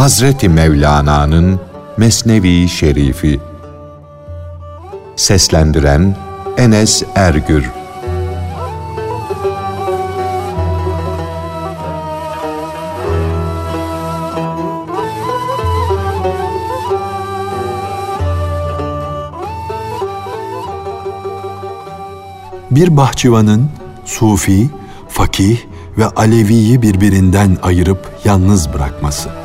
Hazreti Mevlana'nın Mesnevi Şerifi Seslendiren Enes Ergür Bir bahçıvanın sufi, fakih ve Alevi'yi birbirinden ayırıp yalnız bırakması.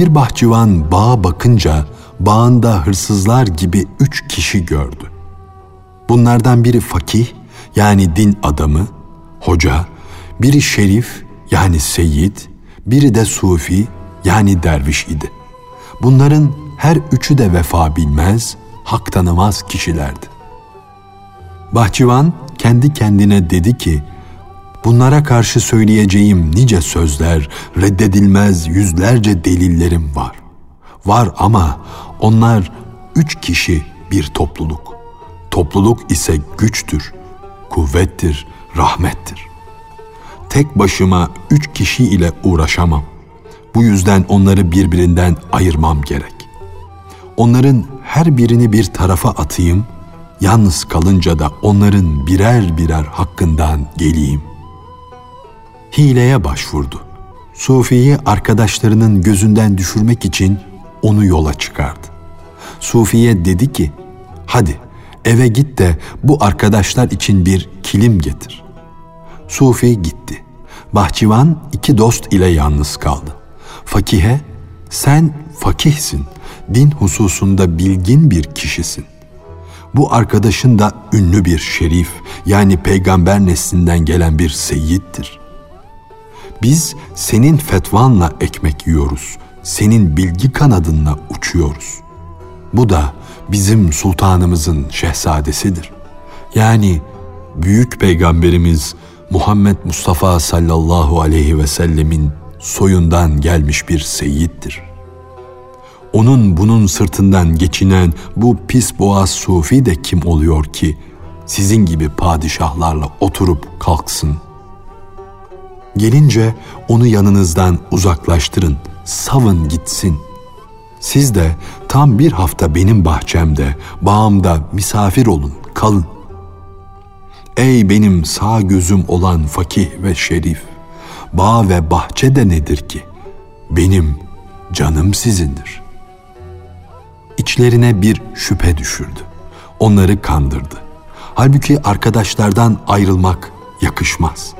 Bir bahçıvan bağa bakınca bağında hırsızlar gibi üç kişi gördü. Bunlardan biri fakih yani din adamı, hoca, biri şerif yani seyit, biri de sufi yani derviş idi. Bunların her üçü de vefa bilmez, hak tanımaz kişilerdi. Bahçıvan kendi kendine dedi ki, bunlara karşı söyleyeceğim nice sözler, reddedilmez yüzlerce delillerim var. Var ama onlar üç kişi bir topluluk. Topluluk ise güçtür, kuvvettir, rahmettir. Tek başıma üç kişi ile uğraşamam. Bu yüzden onları birbirinden ayırmam gerek. Onların her birini bir tarafa atayım, yalnız kalınca da onların birer birer hakkından geleyim. Hileye başvurdu. Sufi'yi arkadaşlarının gözünden düşürmek için onu yola çıkardı. Sufi'ye dedi ki, hadi eve git de bu arkadaşlar için bir kilim getir. Sufi gitti. Bahçıvan iki dost ile yalnız kaldı. Fakihe, sen fakihsin, din hususunda bilgin bir kişisin. Bu arkadaşın da ünlü bir şerif, yani peygamber neslinden gelen bir seyyittir. Biz senin fetvanla ekmek yiyoruz, senin bilgi kanadınla uçuyoruz. Bu da bizim sultanımızın şehzadesidir. Yani büyük peygamberimiz Muhammed Mustafa sallallahu aleyhi ve sellemin soyundan gelmiş bir seyittir. Onun bunun sırtından geçinen bu pis boğaz sufi de kim oluyor ki sizin gibi padişahlarla oturup kalksın? Gelince onu yanınızdan uzaklaştırın, savın gitsin. Siz de tam bir hafta benim bahçemde, bağımda misafir olun, kalın. Ey benim sağ gözüm olan fakih ve şerif, bağ ve bahçe de nedir ki? Benim canım sizindir. İçlerine bir şüphe düşürdü. Onları kandırdı. Halbuki arkadaşlardan ayrılmak yakışmaz.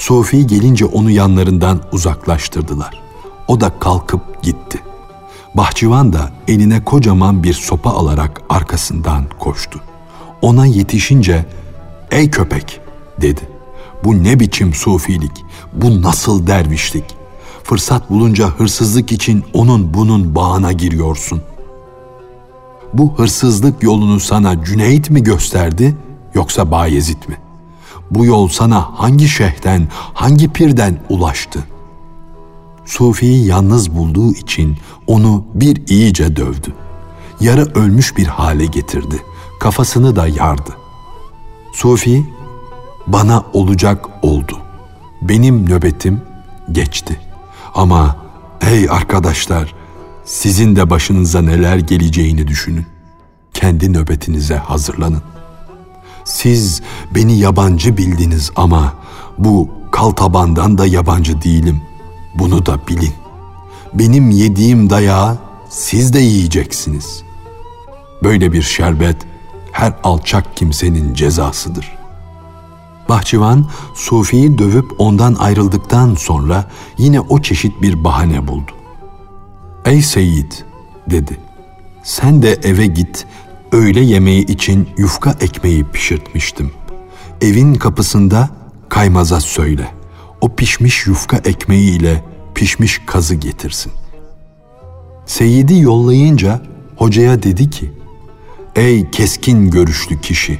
Sofi gelince onu yanlarından uzaklaştırdılar. O da kalkıp gitti. Bahçıvan da eline kocaman bir sopa alarak arkasından koştu. Ona yetişince "Ey köpek!" dedi. "Bu ne biçim sufilik? Bu nasıl dervişlik? Fırsat bulunca hırsızlık için onun bunun bağına giriyorsun. Bu hırsızlık yolunu sana Cüneyt mi gösterdi yoksa Bayezid mi? Bu yol sana hangi şeyhten, hangi pirden ulaştı? Sufi'yi yalnız bulduğu için onu bir iyice dövdü. Yarı ölmüş bir hale getirdi. Kafasını da yardı. Sufi, bana olacak oldu. Benim nöbetim geçti. Ama ey arkadaşlar, sizin de başınıza neler geleceğini düşünün. Kendi nöbetinize hazırlanın. Siz beni yabancı bildiniz ama bu kal tabandan da yabancı değilim. Bunu da bilin. Benim yediğim dayağı siz de yiyeceksiniz. Böyle bir şerbet her alçak kimsenin cezasıdır. Bahçıvan Sufi'yi dövüp ondan ayrıldıktan sonra yine o çeşit bir bahane buldu. Ey Seyyid dedi. Sen de eve git, öğle yemeği için yufka ekmeği pişirtmiştim. Evin kapısında kaymaza söyle. O pişmiş yufka ekmeği ile pişmiş kazı getirsin. Seyyid'i yollayınca hocaya dedi ki, Ey keskin görüşlü kişi!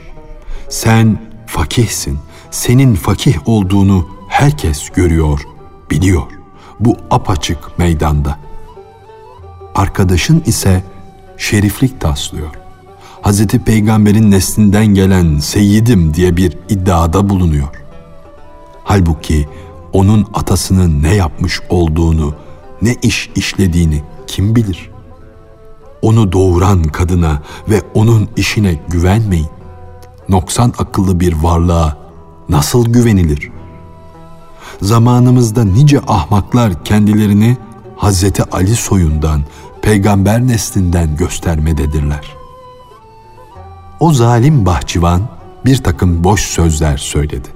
Sen fakihsin. Senin fakih olduğunu herkes görüyor, biliyor. Bu apaçık meydanda. Arkadaşın ise şeriflik taslıyor. Hazreti Peygamber'in neslinden gelen seyyidim diye bir iddiada bulunuyor. Halbuki onun atasının ne yapmış olduğunu, ne iş işlediğini kim bilir? Onu doğuran kadına ve onun işine güvenmeyin. Noksan akıllı bir varlığa nasıl güvenilir? Zamanımızda nice ahmaklar kendilerini Hazreti Ali soyundan, peygamber neslinden göstermededirler. O zalim bahçıvan bir takım boş sözler söyledi.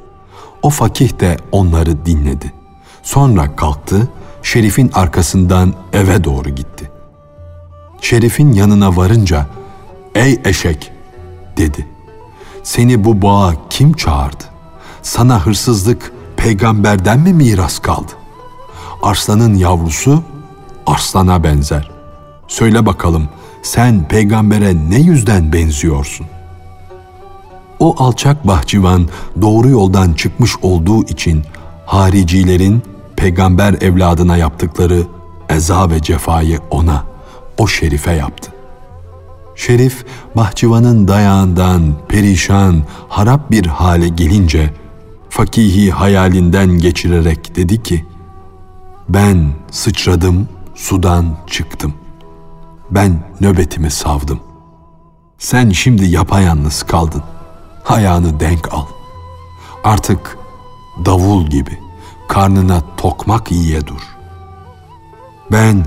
O fakih de onları dinledi. Sonra kalktı, Şerif'in arkasından eve doğru gitti. Şerif'in yanına varınca, ''Ey eşek!'' dedi. ''Seni bu bağa kim çağırdı? Sana hırsızlık peygamberden mi miras kaldı? Arslanın yavrusu arslana benzer. Söyle bakalım sen peygambere ne yüzden benziyorsun? O alçak bahçıvan doğru yoldan çıkmış olduğu için haricilerin peygamber evladına yaptıkları eza ve cefayı ona, o şerife yaptı. Şerif bahçıvanın dayağından perişan, harap bir hale gelince fakihi hayalinden geçirerek dedi ki, ben sıçradım, sudan çıktım. Ben nöbetimi savdım. Sen şimdi yapayalnız kaldın. Ayağını denk al. Artık davul gibi karnına tokmak iyiye dur. Ben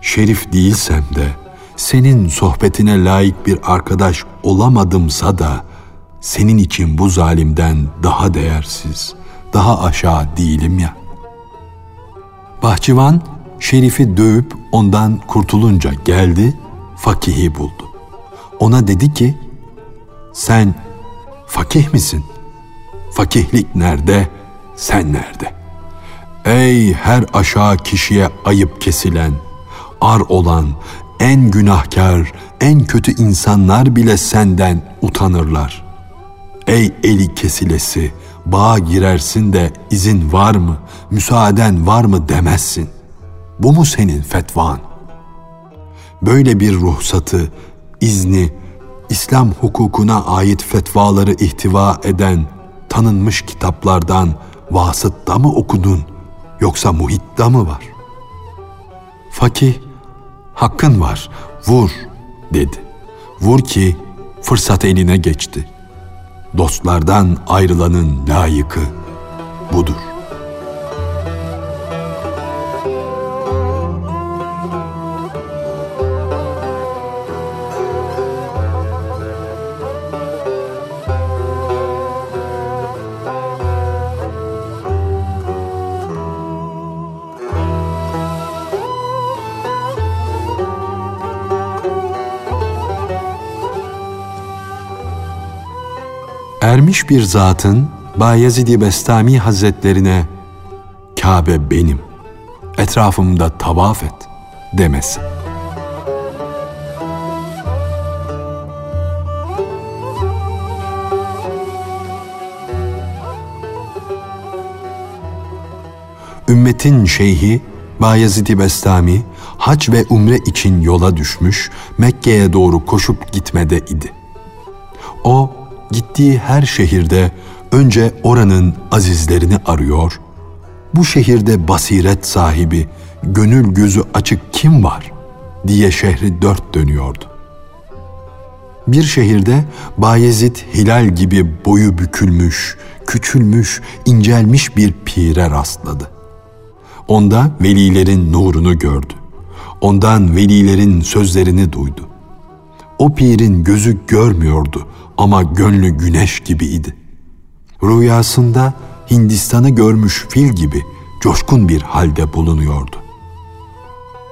şerif değilsem de senin sohbetine layık bir arkadaş olamadımsa da senin için bu zalimden daha değersiz, daha aşağı değilim ya. Bahçıvan Şerif'i dövüp ondan kurtulunca geldi, fakihi buldu. Ona dedi ki, sen fakih misin? Fakihlik nerede, sen nerede? Ey her aşağı kişiye ayıp kesilen, ar olan, en günahkar, en kötü insanlar bile senden utanırlar. Ey eli kesilesi, bağa girersin de izin var mı, müsaaden var mı demezsin. Bu mu senin fetvan? Böyle bir ruhsatı, izni, İslam hukukuna ait fetvaları ihtiva eden tanınmış kitaplardan vasıtta mı okudun yoksa muhitta mı var? Fakih, hakkın var, vur dedi. Vur ki fırsat eline geçti. Dostlardan ayrılanın layıkı budur.'' Ermiş bir zatın Bayezid-i Bestami Hazretlerine Kabe benim, etrafımda tavaf et demesi. Ümmetin şeyhi Bayezid-i Bestami hac ve umre için yola düşmüş Mekke'ye doğru koşup gitmede idi. O gittiği her şehirde önce oranın azizlerini arıyor, bu şehirde basiret sahibi, gönül gözü açık kim var diye şehri dört dönüyordu. Bir şehirde Bayezid Hilal gibi boyu bükülmüş, küçülmüş, incelmiş bir pire rastladı. Onda velilerin nurunu gördü. Ondan velilerin sözlerini duydu. O pirin gözü görmüyordu ama gönlü güneş gibiydi. Rüyasında Hindistan'ı görmüş fil gibi coşkun bir halde bulunuyordu.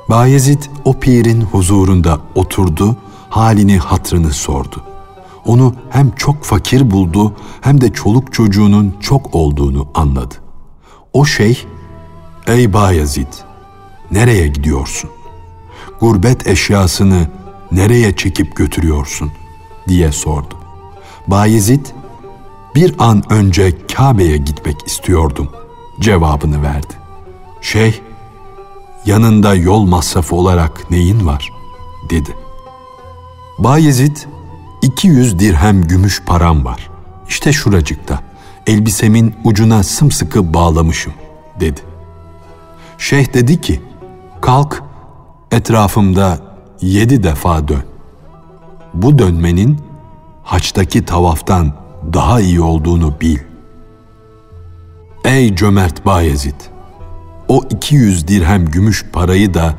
Bayezid o pirin huzurunda oturdu, halini hatrını sordu. Onu hem çok fakir buldu hem de çoluk çocuğunun çok olduğunu anladı. O şey, ''Ey Bayezid, nereye gidiyorsun? Gurbet eşyasını nereye çekip götürüyorsun?'' diye sordu. Bayezid, bir an önce Kabe'ye gitmek istiyordum cevabını verdi. Şeyh, yanında yol masrafı olarak neyin var? dedi. Bayezid, 200 dirhem gümüş param var. İşte şuracıkta. Elbisemin ucuna sımsıkı bağlamışım, dedi. Şeyh dedi ki, kalk etrafımda yedi defa dön. Bu dönmenin haçtaki tavaftan daha iyi olduğunu bil. Ey cömert Bayezid! O 200 dirhem gümüş parayı da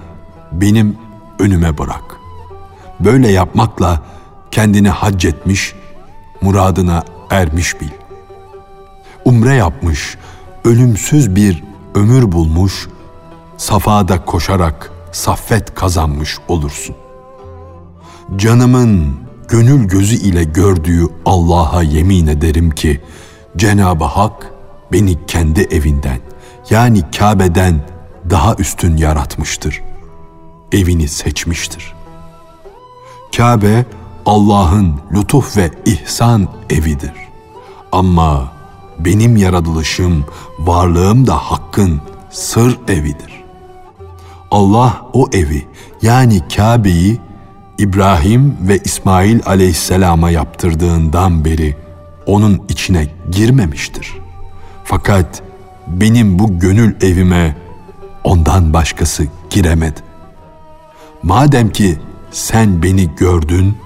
benim önüme bırak. Böyle yapmakla kendini hac etmiş, muradına ermiş bil. Umre yapmış, ölümsüz bir ömür bulmuş, safada koşarak saffet kazanmış olursun. Canımın gönül gözü ile gördüğü Allah'a yemin ederim ki Cenab-ı Hak beni kendi evinden yani Kabe'den daha üstün yaratmıştır. Evini seçmiştir. Kabe Allah'ın lütuf ve ihsan evidir. Ama benim yaratılışım, varlığım da Hakk'ın sır evidir. Allah o evi yani Kabe'yi İbrahim ve İsmail aleyhisselama yaptırdığından beri onun içine girmemiştir. Fakat benim bu gönül evime ondan başkası giremedi. Madem ki sen beni gördün,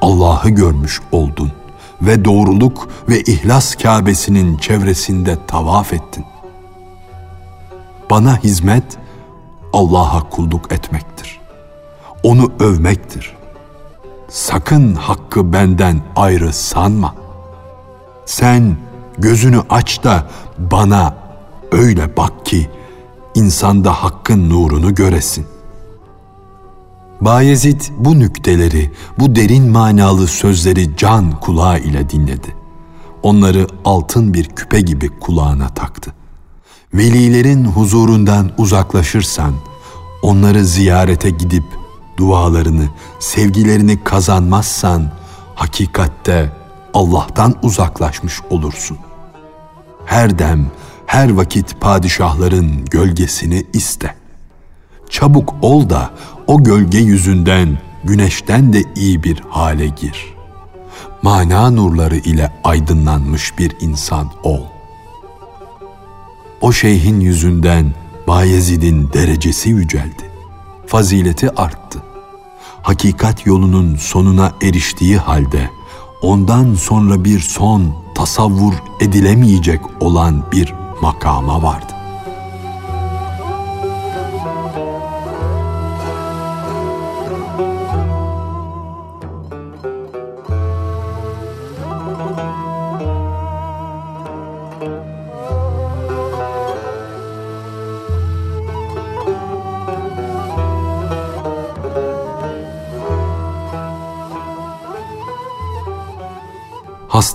Allah'ı görmüş oldun ve doğruluk ve ihlas Kâbesinin çevresinde tavaf ettin. Bana hizmet Allah'a kulluk etmektir. Onu övmektir. Sakın hakkı benden ayrı sanma. Sen gözünü aç da bana öyle bak ki insanda hakkın nurunu göresin. Bayezid bu nükteleri, bu derin manalı sözleri can kulağı ile dinledi. Onları altın bir küpe gibi kulağına taktı. Velilerin huzurundan uzaklaşırsan, onları ziyarete gidip dualarını, sevgilerini kazanmazsan, hakikatte Allah'tan uzaklaşmış olursun. Her dem, her vakit padişahların gölgesini iste. Çabuk ol da o gölge yüzünden güneşten de iyi bir hale gir. Mana nurları ile aydınlanmış bir insan ol. O şeyhin yüzünden Bayezid'in derecesi yüceldi. Fazileti arttı. Hakikat yolunun sonuna eriştiği halde ondan sonra bir son tasavvur edilemeyecek olan bir makama vardı.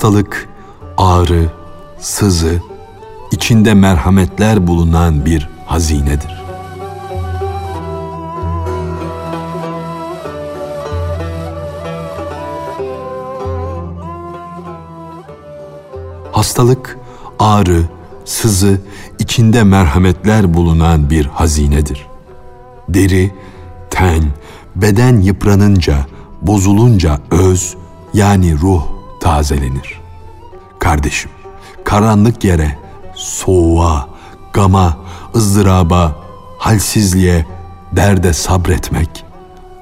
Hastalık, ağrı, sızı, içinde merhametler bulunan bir hazinedir. Hastalık, ağrı, sızı, içinde merhametler bulunan bir hazinedir. Deri, ten, beden yıpranınca, bozulunca öz yani ruh tazelenir. Kardeşim, karanlık yere, soğuğa, gama, ızdıraba, halsizliğe, derde sabretmek,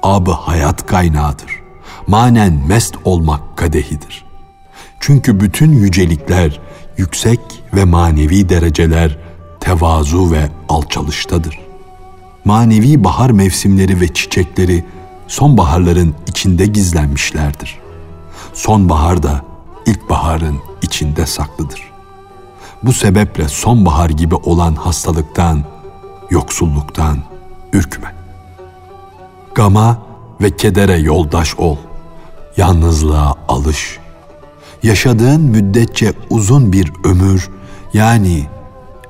abı hayat kaynağıdır. Manen mest olmak kadehidir. Çünkü bütün yücelikler, yüksek ve manevi dereceler tevazu ve alçalıştadır. Manevi bahar mevsimleri ve çiçekleri sonbaharların içinde gizlenmişlerdir. Sonbahar da ilkbaharın içinde saklıdır. Bu sebeple sonbahar gibi olan hastalıktan, yoksulluktan ürkme. Gama ve kedere yoldaş ol. Yalnızlığa alış. Yaşadığın müddetçe uzun bir ömür yani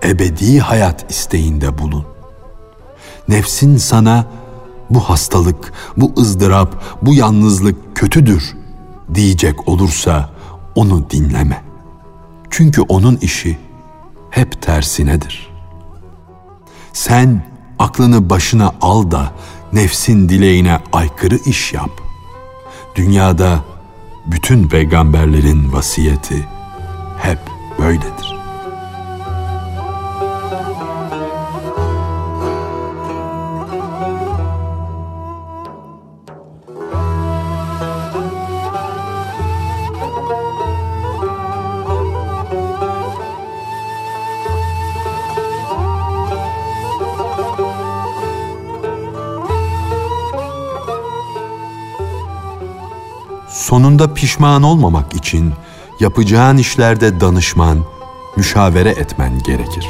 ebedi hayat isteğinde bulun. Nefsin sana bu hastalık, bu ızdırap, bu yalnızlık kötüdür diyecek olursa onu dinleme. Çünkü onun işi hep tersinedir. Sen aklını başına al da nefsin dileğine aykırı iş yap. Dünyada bütün peygamberlerin vasiyeti hep böyledir. Sonunda pişman olmamak için yapacağın işlerde danışman, müşavere etmen gerekir.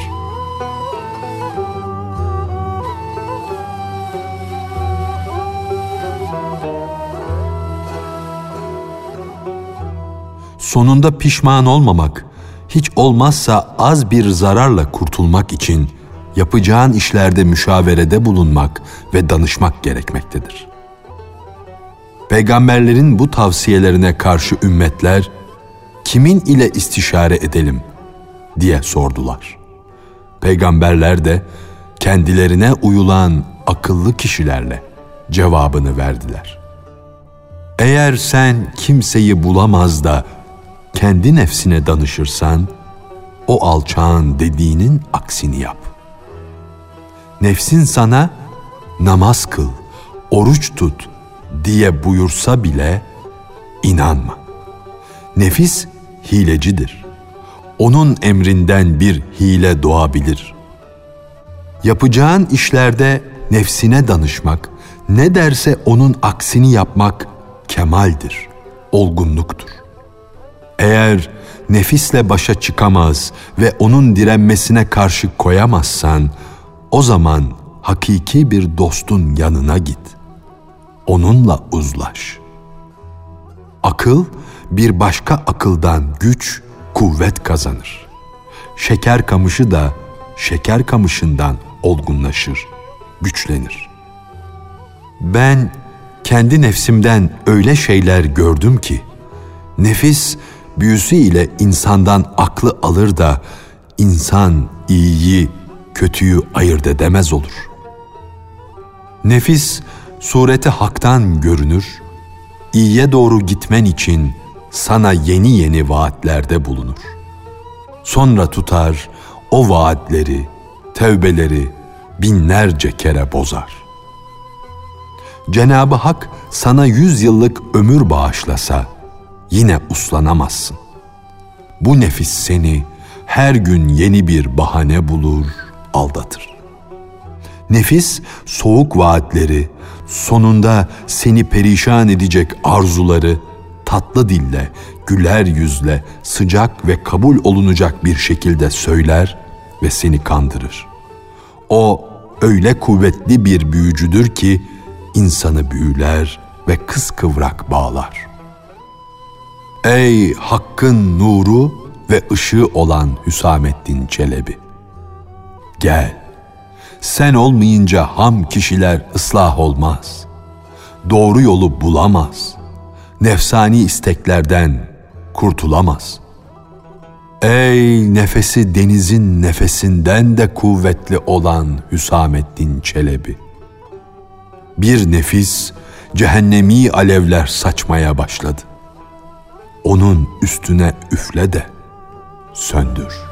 Sonunda pişman olmamak, hiç olmazsa az bir zararla kurtulmak için yapacağın işlerde müşaverede bulunmak ve danışmak gerekmektedir. Peygamberlerin bu tavsiyelerine karşı ümmetler kimin ile istişare edelim diye sordular. Peygamberler de kendilerine uyulan akıllı kişilerle cevabını verdiler. Eğer sen kimseyi bulamaz da kendi nefsine danışırsan, o alçağın dediğinin aksini yap. Nefsin sana namaz kıl, oruç tut, diye buyursa bile inanma. Nefis hilecidir. Onun emrinden bir hile doğabilir. Yapacağın işlerde nefsine danışmak, ne derse onun aksini yapmak kemaldir, olgunluktur. Eğer nefisle başa çıkamaz ve onun direnmesine karşı koyamazsan, o zaman hakiki bir dostun yanına git.'' Onunla uzlaş. Akıl bir başka akıldan güç, kuvvet kazanır. Şeker kamışı da şeker kamışından olgunlaşır, güçlenir. Ben kendi nefsimden öyle şeyler gördüm ki, nefis büyüsü ile insandan aklı alır da insan iyiyi, kötüyü ayırt edemez olur. Nefis sureti haktan görünür, iyiye doğru gitmen için sana yeni yeni vaatlerde bulunur. Sonra tutar o vaatleri, tevbeleri binlerce kere bozar. Cenabı Hak sana yüz yıllık ömür bağışlasa yine uslanamazsın. Bu nefis seni her gün yeni bir bahane bulur, aldatır. Nefis soğuk vaatleri, sonunda seni perişan edecek arzuları tatlı dille, güler yüzle, sıcak ve kabul olunacak bir şekilde söyler ve seni kandırır. O öyle kuvvetli bir büyücüdür ki insanı büyüler ve kıskıvrak bağlar. Ey hakkın nuru ve ışığı olan Hüsamettin Çelebi! Gel, sen olmayınca ham kişiler ıslah olmaz. Doğru yolu bulamaz. Nefsani isteklerden kurtulamaz. Ey nefesi denizin nefesinden de kuvvetli olan Hüsamettin Çelebi. Bir nefis cehennemi alevler saçmaya başladı. Onun üstüne üfle de söndür.''